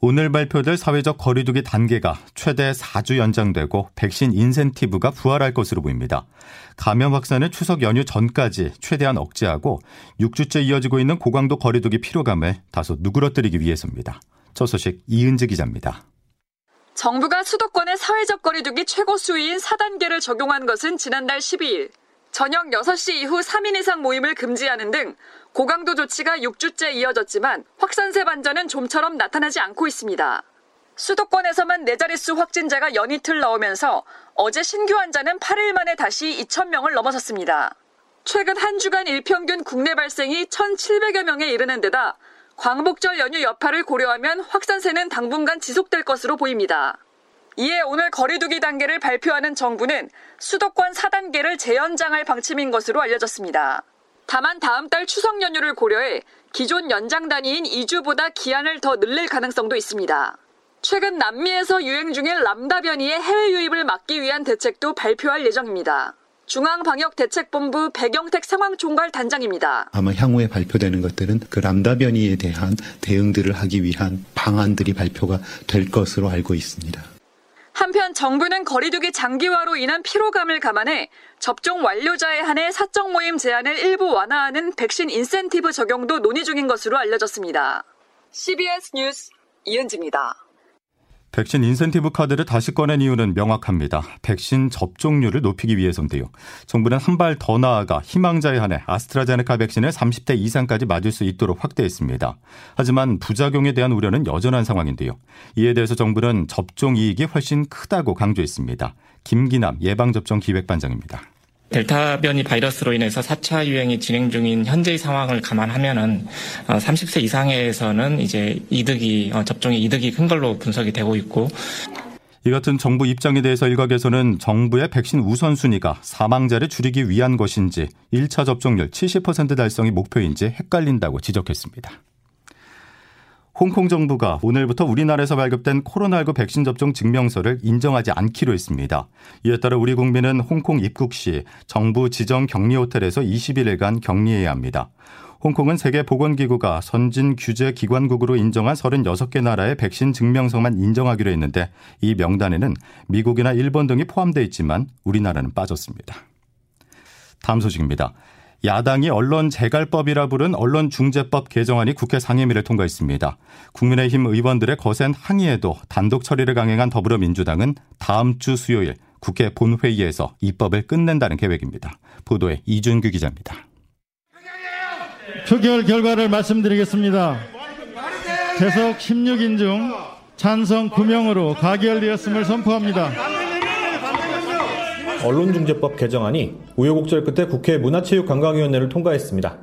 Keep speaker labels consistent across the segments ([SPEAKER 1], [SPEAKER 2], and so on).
[SPEAKER 1] 오늘 발표될 사회적 거리두기 단계가 최대 4주 연장되고 백신 인센티브가 부활할 것으로 보입니다. 감염 확산을 추석 연휴 전까지 최대한 억제하고 6주째 이어지고 있는 고강도 거리두기 피로감을 다소 누그러뜨리기 위해서입니다. 저 소식 이은지 기자입니다.
[SPEAKER 2] 정부가 수도권의 사회적 거리두기 최고 수위인 4단계를 적용한 것은 지난달 12일 저녁 6시 이후 3인 이상 모임을 금지하는 등 고강도 조치가 6주째 이어졌지만 확산세 반전은 좀처럼 나타나지 않고 있습니다. 수도권에서만 네 자릿수 확진자가 연이틀 나오면서 어제 신규 환자는 8일 만에 다시 2,000명을 넘어섰습니다. 최근 한 주간 일평균 국내 발생이 1,700여 명에 이르는 데다 광복절 연휴 여파를 고려하면 확산세는 당분간 지속될 것으로 보입니다. 이에 오늘 거리두기 단계를 발표하는 정부는 수도권 4단계를 재연장할 방침인 것으로 알려졌습니다. 다만 다음 달 추석 연휴를 고려해 기존 연장 단위인 2주보다 기한을 더 늘릴 가능성도 있습니다. 최근 남미에서 유행 중인 람다 변이의 해외 유입을 막기 위한 대책도 발표할 예정입니다. 중앙방역대책본부 배경택 상황총괄 단장입니다.
[SPEAKER 3] 아마 향후에 발표되는 것들은 그 람다 변이에 대한 대응들을 하기 위한 방안들이 발표가 될 것으로 알고 있습니다.
[SPEAKER 2] 한편 정부는 거리두기 장기화로 인한 피로감을 감안해 접종 완료자에 한해 사적 모임 제한을 일부 완화하는 백신 인센티브 적용도 논의 중인 것으로 알려졌습니다. CBS 뉴스 이은지입니다.
[SPEAKER 1] 백신 인센티브 카드를 다시 꺼낸 이유는 명확합니다. 백신 접종률을 높이기 위해서인데요. 정부는 한 발 더 나아가 희망자에 한해 아스트라제네카 백신을 30대 이상까지 맞을 수 있도록 확대했습니다. 하지만 부작용에 대한 우려는 여전한 상황인데요. 이에 대해서 정부는 접종 이익이 훨씬 크다고 강조했습니다. 김기남 예방접종 기획반장입니다.
[SPEAKER 4] 델타 변이 바이러스로 인해서 4차 유행이 진행 중인 현재의 상황을 감안하면은 30세 어, 이상에서는 이제 이득이 어, 접종의 이득이 큰 걸로 분석이 되고 있고
[SPEAKER 1] 이 같은 정부 입장에 대해서 일각에서는 정부의 백신 우선순위가 사망자를 줄이기 위한 것인지 1차 접종률 70% 달성이 목표인지 헷갈린다고 지적했습니다. 홍콩 정부가 오늘부터 우리나라에서 발급된 코로나19 백신 접종 증명서를 인정하지 않기로 했습니다. 이에 따라 우리 국민은 홍콩 입국 시 정부 지정 격리 호텔에서 21일간 격리해야 합니다. 홍콩은 세계보건기구가 선진 규제 기관국으로 인정한 36개 나라의 백신 증명서만 인정하기로 했는데 이 명단에는 미국이나 일본 등이 포함되어 있지만 우리나라는 빠졌습니다. 다음 소식입니다. 야당이 언론 재갈법이라 부른 언론중재법 개정안이 국회 상임위를 통과했습니다. 국민의힘 의원들의 거센 항의에도 단독 처리를 강행한 더불어민주당은 다음 주 수요일 국회 본회의에서 입법을 끝낸다는 계획입니다. 보도에 이준규 기자입니다.
[SPEAKER 5] 표결 결과를 말씀드리겠습니다. 재석 16인 중 찬성 9명으로 가결되었음을 선포합니다.
[SPEAKER 6] 언론중재법 개정안이 우여곡절 끝에 국회 문화체육관광위원회를 통과했습니다.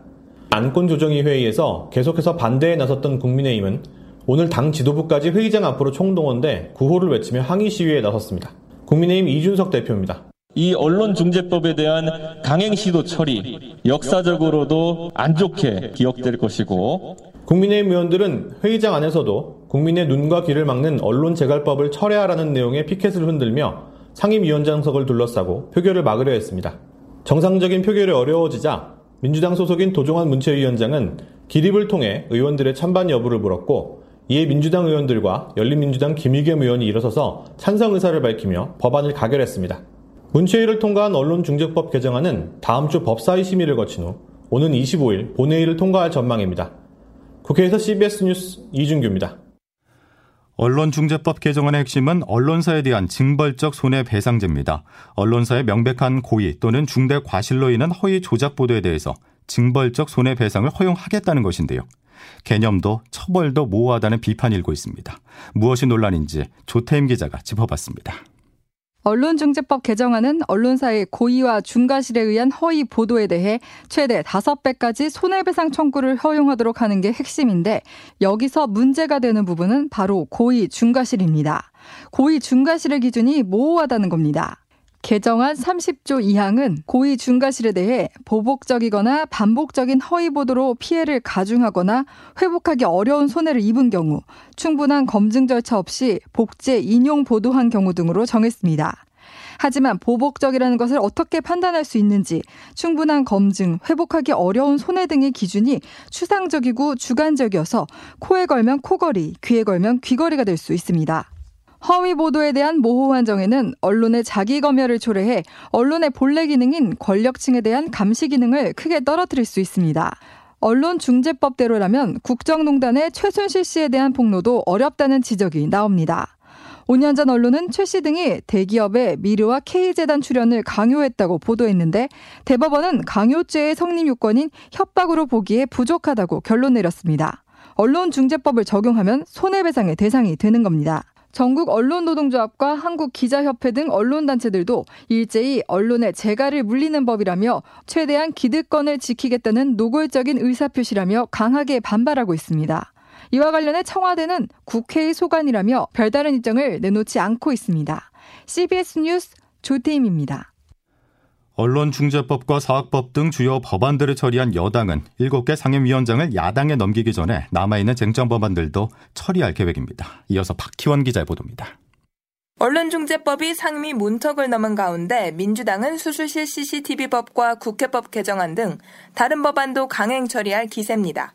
[SPEAKER 6] 안건조정위 회의에서 계속해서 반대에 나섰던 국민의힘은 오늘 당 지도부까지 회의장 앞으로 총동원돼 구호를 외치며 항의 시위에 나섰습니다. 국민의힘 이준석 대표입니다.
[SPEAKER 7] 이 언론중재법에 대한 강행 시도 처리, 역사적으로도 안 좋게 기억될 것이고
[SPEAKER 6] 국민의힘 의원들은 회의장 안에서도 국민의 눈과 귀를 막는 언론 재갈법을 철회하라는 내용의 피켓을 흔들며 상임위원장석을 둘러싸고 표결을 막으려 했습니다. 정상적인 표결이 어려워지자 민주당 소속인 도종환 문체위원장은 기립을 통해 의원들의 찬반 여부를 물었고 이에 민주당 의원들과 열린민주당 김의겸 의원이 일어서서 찬성 의사를 밝히며 법안을 가결했습니다. 문체위를 통과한 언론중재법 개정안은 다음 주 법사위 심의를 거친 후 오는 25일 본회의를 통과할 전망입니다. 국회에서 CBS 뉴스 이준규입니다.
[SPEAKER 1] 언론중재법 개정안의 핵심은 언론사에 대한 징벌적 손해배상제입니다. 언론사의 명백한 고의 또는 중대 과실로 인한 허위 조작 보도에 대해서 징벌적 손해배상을 허용하겠다는 것인데요. 개념도 처벌도 모호하다는 비판이 일고 있습니다. 무엇이 논란인지 조태임 기자가 짚어봤습니다.
[SPEAKER 8] 언론중재법 개정안은 언론사의 고의와 중과실에 의한 허위 보도에 대해 최대 5배까지 손해배상 청구를 허용하도록 하는 게 핵심인데 여기서 문제가 되는 부분은 바로 고의 중과실입니다. 고의 중과실의 기준이 모호하다는 겁니다. 개정안 30조 2항은 고의 중과실에 대해 보복적이거나 반복적인 허위 보도로 피해를 가중하거나 회복하기 어려운 손해를 입은 경우 충분한 검증 절차 없이 복제 인용 보도한 경우 등으로 정했습니다. 하지만 보복적이라는 것을 어떻게 판단할 수 있는지 충분한 검증, 회복하기 어려운 손해 등의 기준이 추상적이고 주관적이어서 코에 걸면 코걸이, 귀에 걸면 귀걸이가 될 수 있습니다. 허위 보도에 대한 모호 한 정에는 언론의 자기 검열을 초래해 언론의 본래 기능인 권력층에 대한 감시 기능을 크게 떨어뜨릴 수 있습니다. 언론중재법대로라면 국정농단의 최순실 씨에 대한 폭로도 어렵다는 지적이 나옵니다. 5년 전 언론은 최 씨 등이 대기업의 미르와 K재단 출연을 강요했다고 보도했는데 대법원은 강요죄의 성립 요건인 협박으로 보기에 부족하다고 결론 내렸습니다. 언론중재법을 적용하면 손해배상의 대상이 되는 겁니다. 전국 언론노동조합과 한국기자협회 등 언론단체들도 일제히 언론의 재갈을 물리는 법이라며 최대한 기득권을 지키겠다는 노골적인 의사표시라며 강하게 반발하고 있습니다. 이와 관련해 청와대는 국회의 소관이라며 별다른 입장을 내놓지 않고 있습니다. CBS 뉴스 조태임입니다.
[SPEAKER 1] 언론중재법과 사학법 등 주요 법안들을 처리한 여당은 7개 상임위원장을 야당에 넘기기 전에 남아있는 쟁점 법안들도 처리할 계획입니다. 이어서 박희원 기자의 보도입니다.
[SPEAKER 9] 언론중재법이 상임위 문턱을 넘은 가운데 민주당은 수술실 CCTV법과 국회법 개정안 등 다른 법안도 강행 처리할 기세입니다.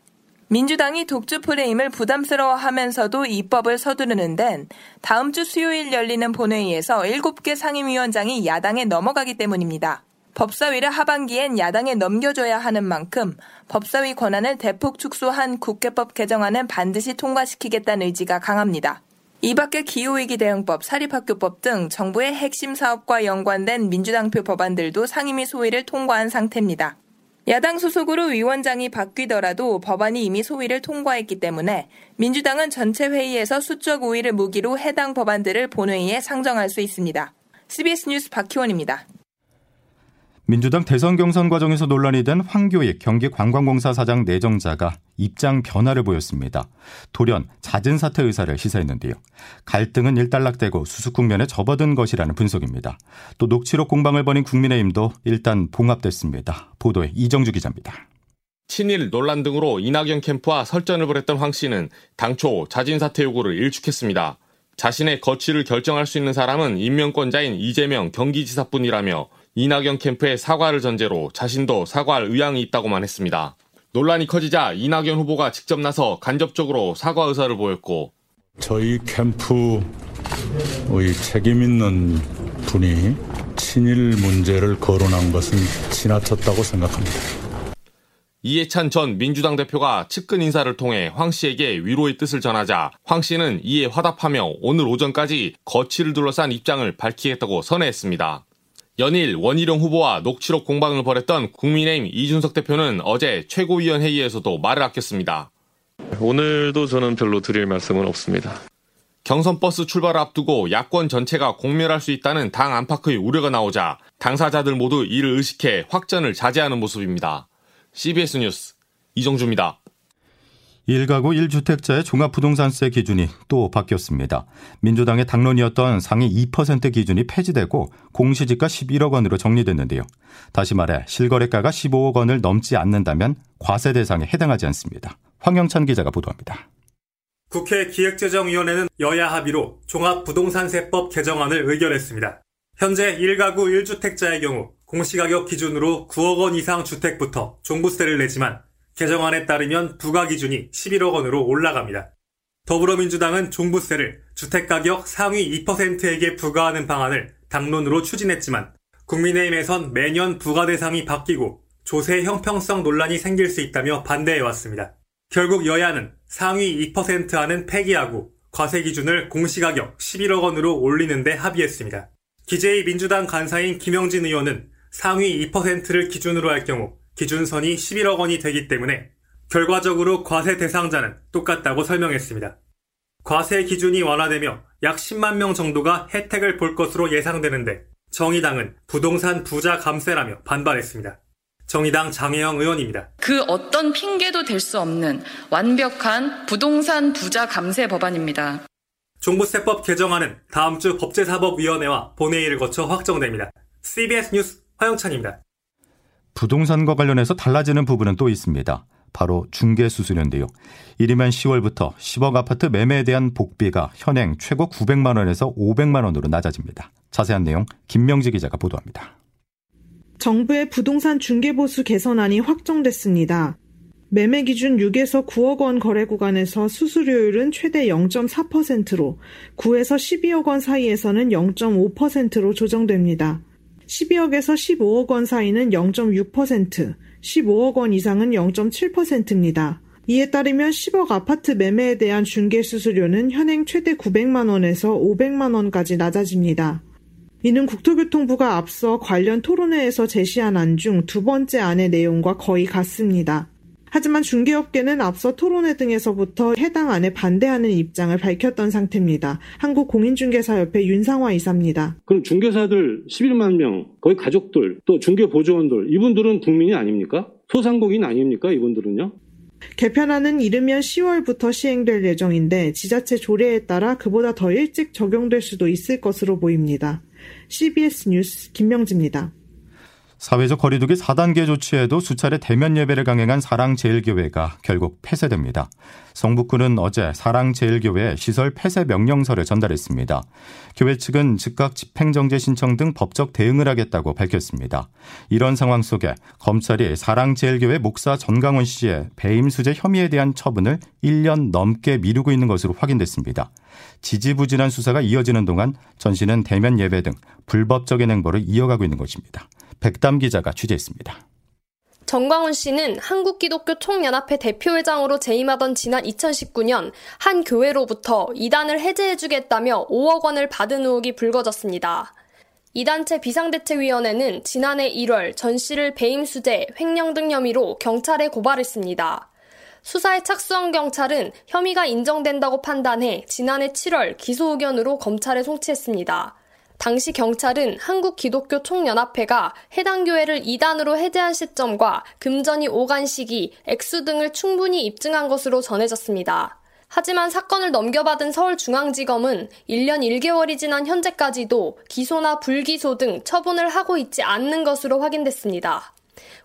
[SPEAKER 9] 민주당이 독주 프레임을 부담스러워하면서도 입법을 서두르는 데는 다음 주 수요일 열리는 본회의에서 7개 상임위원장이 야당에 넘어가기 때문입니다. 법사위를 하반기엔 야당에 넘겨줘야 하는 만큼 법사위 권한을 대폭 축소한 국회법 개정안은 반드시 통과시키겠다는 의지가 강합니다. 이 밖에 기후위기 대응법, 사립학교법 등 정부의 핵심 사업과 연관된 민주당표 법안들도 상임위 소위를 통과한 상태입니다. 야당 소속으로 위원장이 바뀌더라도 법안이 이미 소위를 통과했기 때문에 민주당은 전체 회의에서 수적 우위를 무기로 해당 법안들을 본회의에 상정할 수 있습니다. CBS 뉴스 박희원입니다.
[SPEAKER 1] 민주당 대선 경선 과정에서 논란이 된 황교익 경기관광공사 사장 내정자가 입장 변화를 보였습니다. 돌연 잦은 사퇴 의사를 시사했는데요. 갈등은 일단락되고 수습 국면에 접어든 것이라는 분석입니다. 또 녹취록 공방을 벌인 국민의힘도 일단 봉합됐습니다. 보도에 이정주 기자입니다.
[SPEAKER 10] 친일 논란 등으로 이낙연 캠프와 설전을 벌였던 황 씨는 당초 자진 사퇴 요구를 일축했습니다. 자신의 거취를 결정할 수 있는 사람은 임명권자인 이재명 경기지사뿐이라며 이낙연 캠프의 사과를 전제로 자신도 사과할 의향이 있다고만 했습니다. 논란이 커지자 이낙연 후보가 직접 나서 간접적으로 사과 의사를 보였고
[SPEAKER 11] 저희 캠프의 책임 있는 분이 친일 문제를 거론한 것은 지나쳤다고 생각합니다.
[SPEAKER 10] 이해찬 전 민주당 대표가 측근 인사를 통해 황 씨에게 위로의 뜻을 전하자 황 씨는 이에 화답하며 오늘 오전까지 거취를 둘러싼 입장을 밝히겠다고 선회했습니다. 연일 원희룡 후보와 녹취록 공방을 벌였던 국민의힘 이준석 대표는 어제 최고위원 회의에서도 말을 아꼈습니다.
[SPEAKER 12] 오늘도 저는 별로 드릴 말씀은 없습니다.
[SPEAKER 10] 경선 버스 출발을 앞두고 야권 전체가 공멸할 수 있다는 당 안팎의 우려가 나오자 당사자들 모두 이를 의식해 확전을 자제하는 모습입니다. CBS 뉴스 이정주입니다.
[SPEAKER 1] 1가구 1주택자의 종합부동산세 기준이 또 바뀌었습니다. 민주당의 당론이었던 상위 2% 기준이 폐지되고 공시지가 11억 원으로 정리됐는데요. 다시 말해 실거래가가 15억 원을 넘지 않는다면 과세 대상에 해당하지 않습니다. 황영찬 기자가 보도합니다.
[SPEAKER 13] 국회 기획재정위원회는 여야 합의로 종합부동산세법 개정안을 의결했습니다. 현재 1가구 1주택자의 경우 공시가격 기준으로 9억 원 이상 주택부터 종부세를 내지만 개정안에 따르면 부과 기준이 11억 원으로 올라갑니다. 더불어민주당은 종부세를 주택가격 상위 2%에게 부과하는 방안을 당론으로 추진했지만 국민의힘에선 매년 부과 대상이 바뀌고 조세 형평성 논란이 생길 수 있다며 반대해왔습니다. 결국 여야는 상위 2% 안은 폐기하고 과세 기준을 공시가격 11억 원으로 올리는데 합의했습니다. 기재위 민주당 간사인 김영진 의원은 상위 2%를 기준으로 할 경우 기준선이 11억 원이 되기 때문에 결과적으로 과세 대상자는 똑같다고 설명했습니다. 과세 기준이 완화되며 약 10만 명 정도가 혜택을 볼 것으로 예상되는데 정의당은 부동산 부자 감세라며 반발했습니다. 정의당 장혜영 의원입니다.
[SPEAKER 14] 그 어떤 핑계도 될 수 없는 완벽한 부동산 부자 감세 법안입니다.
[SPEAKER 13] 종부세법 개정안은 다음 주 법제사법위원회와 본회의를 거쳐 확정됩니다. CBS 뉴스 화영찬입니다.
[SPEAKER 1] 부동산과 관련해서 달라지는 부분은 또 있습니다. 바로 중개수수료인데요. 이르면 10월부터 10억 아파트 매매에 대한 복비가 현행 최고 900만 원에서 500만 원으로 낮아집니다. 자세한 내용 김명지 기자가 보도합니다.
[SPEAKER 14] 정부의 부동산 중개보수 개선안이 확정됐습니다. 매매 기준 6에서 9억 원 거래 구간에서 수수료율은 최대 0.4%로 9에서 12억 원 사이에서는 0.5%로 조정됩니다. 12억에서 15억 원 사이는 0.6%, 15억 원 이상은 0.7%입니다. 이에 따르면 10억 아파트 매매에 대한 중개 수수료는 현행 최대 900만 원에서 500만 원까지 낮아집니다. 이는 국토교통부가 앞서 관련 토론회에서 제시한 안 중 두 번째 안의 내용과 거의 같습니다. 하지만 중개업계는 앞서 토론회 등에서부터 해당 안에 반대하는 입장을 밝혔던 상태입니다. 한국공인중개사협회 윤상화 이사입니다.
[SPEAKER 15] 그럼 중개사들 11만 명, 거의 가족들, 또 중개보조원들, 이분들은 국민이 아닙니까? 소상공인 아닙니까? 이분들은요?
[SPEAKER 14] 개편안은 이르면 10월부터 시행될 예정인데 지자체 조례에 따라 그보다 더 일찍 적용될 수도 있을 것으로 보입니다. CBS 뉴스 김명지입니다.
[SPEAKER 1] 사회적 거리두기 4단계 조치에도 수차례 대면 예배를 강행한 사랑제일교회가 결국 폐쇄됩니다. 성북구는 어제 사랑제일교회 시설 폐쇄 명령서를 전달했습니다. 교회 측은 즉각 집행정지 신청 등 법적 대응을 하겠다고 밝혔습니다. 이런 상황 속에 검찰이 사랑제일교회 목사 전강원 씨의 배임 수재 혐의에 대한 처분을 1년 넘게 미루고 있는 것으로 확인됐습니다. 지지부진한 수사가 이어지는 동안 전 씨는 대면 예배 등 불법적인 행보를 이어가고 있는 것입니다. 백담 기자가 취재했습니다.
[SPEAKER 16] 정광훈 씨는 한국기독교 총연합회 대표회장으로 재임하던 지난 2019년 한 교회로부터 이단을 해제해주겠다며 5억 원을 받은 의혹이 불거졌습니다. 이 단체 비상대책위원회는 지난해 1월 전 씨를 배임수재, 횡령 등 혐의로 경찰에 고발했습니다. 수사에 착수한 경찰은 혐의가 인정된다고 판단해 지난해 7월 기소 의견으로 검찰에 송치했습니다. 당시 경찰은 한국기독교 총연합회가 해당 교회를 이단으로 해제한 시점과 금전이 오간 시기, 액수 등을 충분히 입증한 것으로 전해졌습니다. 하지만 사건을 넘겨받은 서울중앙지검은 1년 1개월이 지난 현재까지도 기소나 불기소 등 처분을 하고 있지 않는 것으로 확인됐습니다.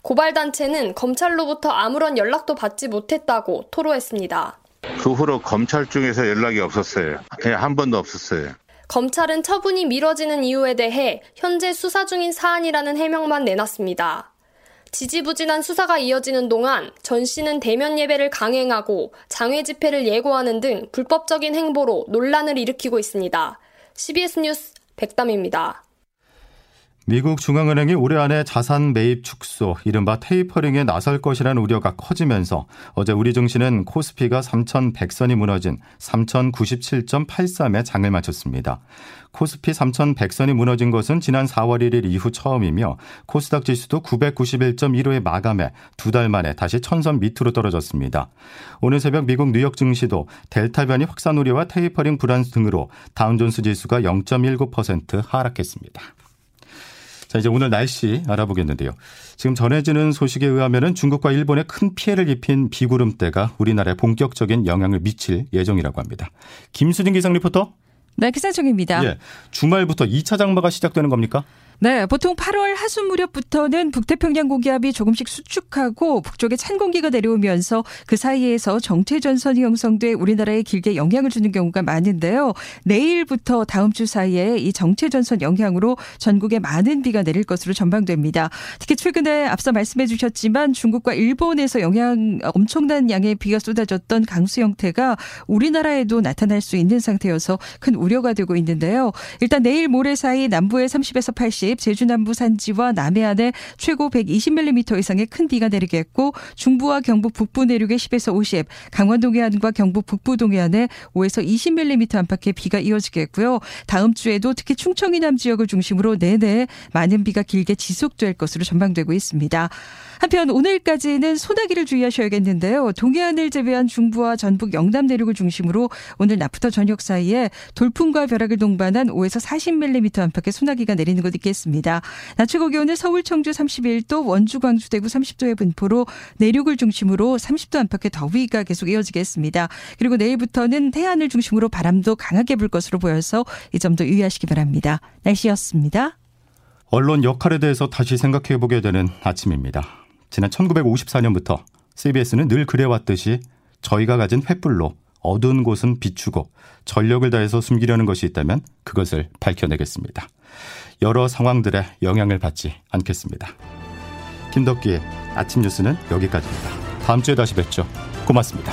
[SPEAKER 16] 고발단체는 검찰로부터 아무런 연락도 받지 못했다고 토로했습니다.
[SPEAKER 17] 그 후로 검찰 중에서 연락이 없었어요. 그냥 한 번도 없었어요.
[SPEAKER 16] 검찰은 처분이 미뤄지는 이유에 대해 현재 수사 중인 사안이라는 해명만 내놨습니다. 지지부진한 수사가 이어지는 동안 전 씨는 대면 예배를 강행하고 장외 집회를 예고하는 등 불법적인 행보로 논란을 일으키고 있습니다. CBS 뉴스 백담입니다.
[SPEAKER 1] 미국 중앙은행이 올해 안에 자산 매입 축소, 이른바 테이퍼링에 나설 것이라는 우려가 커지면서 어제 우리 증시는 코스피가 3,100선이 무너진 3,097.83에 장을 마쳤습니다. 코스피 3,100선이 무너진 것은 지난 4월 1일 이후 처음이며 코스닥 지수도 991.15에 마감해 두 달 만에 다시 천선 밑으로 떨어졌습니다. 오늘 새벽 미국 뉴욕 증시도 델타 변이 확산 우려와 테이퍼링 불안 등으로 다우존스 지수가 0.19% 하락했습니다. 자, 이제 오늘 날씨 알아보겠는데요. 지금 전해지는 소식에 의하면 중국과 일본에 큰 피해를 입힌 비구름대가 우리나라에 본격적인 영향을 미칠 예정이라고 합니다. 김수진 기상 리포터.
[SPEAKER 18] 네, 기상 중입니다.
[SPEAKER 1] 예, 주말부터 2차 장마가 시작되는 겁니까?
[SPEAKER 18] 네, 보통 8월 하순 무렵부터는 북태평양 고기압이 조금씩 수축하고 북쪽에 찬 공기가 내려오면서 그 사이에서 정체 전선이 형성돼 우리나라에 길게 영향을 주는 경우가 많은데요. 내일부터 다음 주 사이에 이 정체 전선 영향으로 전국에 많은 비가 내릴 것으로 전망됩니다. 특히 최근에 앞서 말씀해 주셨지만 중국과 일본에서 영향 엄청난 양의 비가 쏟아졌던 강수 형태가 우리나라에도 나타날 수 있는 상태여서 큰 우려가 되고 있는데요. 일단 내일 모레 사이 남부에 30에서 80 제주 남부 산지와 남해안에 최고 120mm 이상의 큰 비가 내리겠고 중부와 경북 북부 내륙에 10에서 50, 강원 동해안과 경북 북부 동해안에 5에서 20mm 안팎의 비가 이어지겠고요. 다음 주에도 특히 충청 이남 지역을 중심으로 내내 많은 비가 길게 지속될 것으로 전망되고 있습니다. 한편 오늘까지는 소나기를 주의하셔야겠는데요. 동해안을 제외한 중부와 전북 영남 내륙을 중심으로 오늘 낮부터 저녁 사이에 돌 돌풍과 벼락을 동반한 5에서 40mm 안팎의 소나기가 내리는 곳 있 겠습니다. 낮 최고 기온은 서울 청주 31도, 원주 광주 대구 30도의 분포로 내륙을 중심으로 30도 안팎의 더위가 계속 이어지겠습니다. 그리고 내일부터는 태안을 중심으로 바람도 강하게 불 것으로 보여서 이 점도 유의하시기 바랍니다. 날씨였습니다.
[SPEAKER 1] 언론 역할에 대해서 다시 생각해 보게 되는 아침입니다. 지난 1954년부터 CBS는 늘 그래왔듯이 저희가 가진 횃불로 어두운 곳은 비추고 전력을 다해서 숨기려는 것이 있다면 그것을 밝혀내겠습니다. 여러 상황들에 영향을 받지 않겠습니다. 김덕기의 아침 뉴스는 여기까지입니다. 다음 주에 다시 뵙죠. 고맙습니다.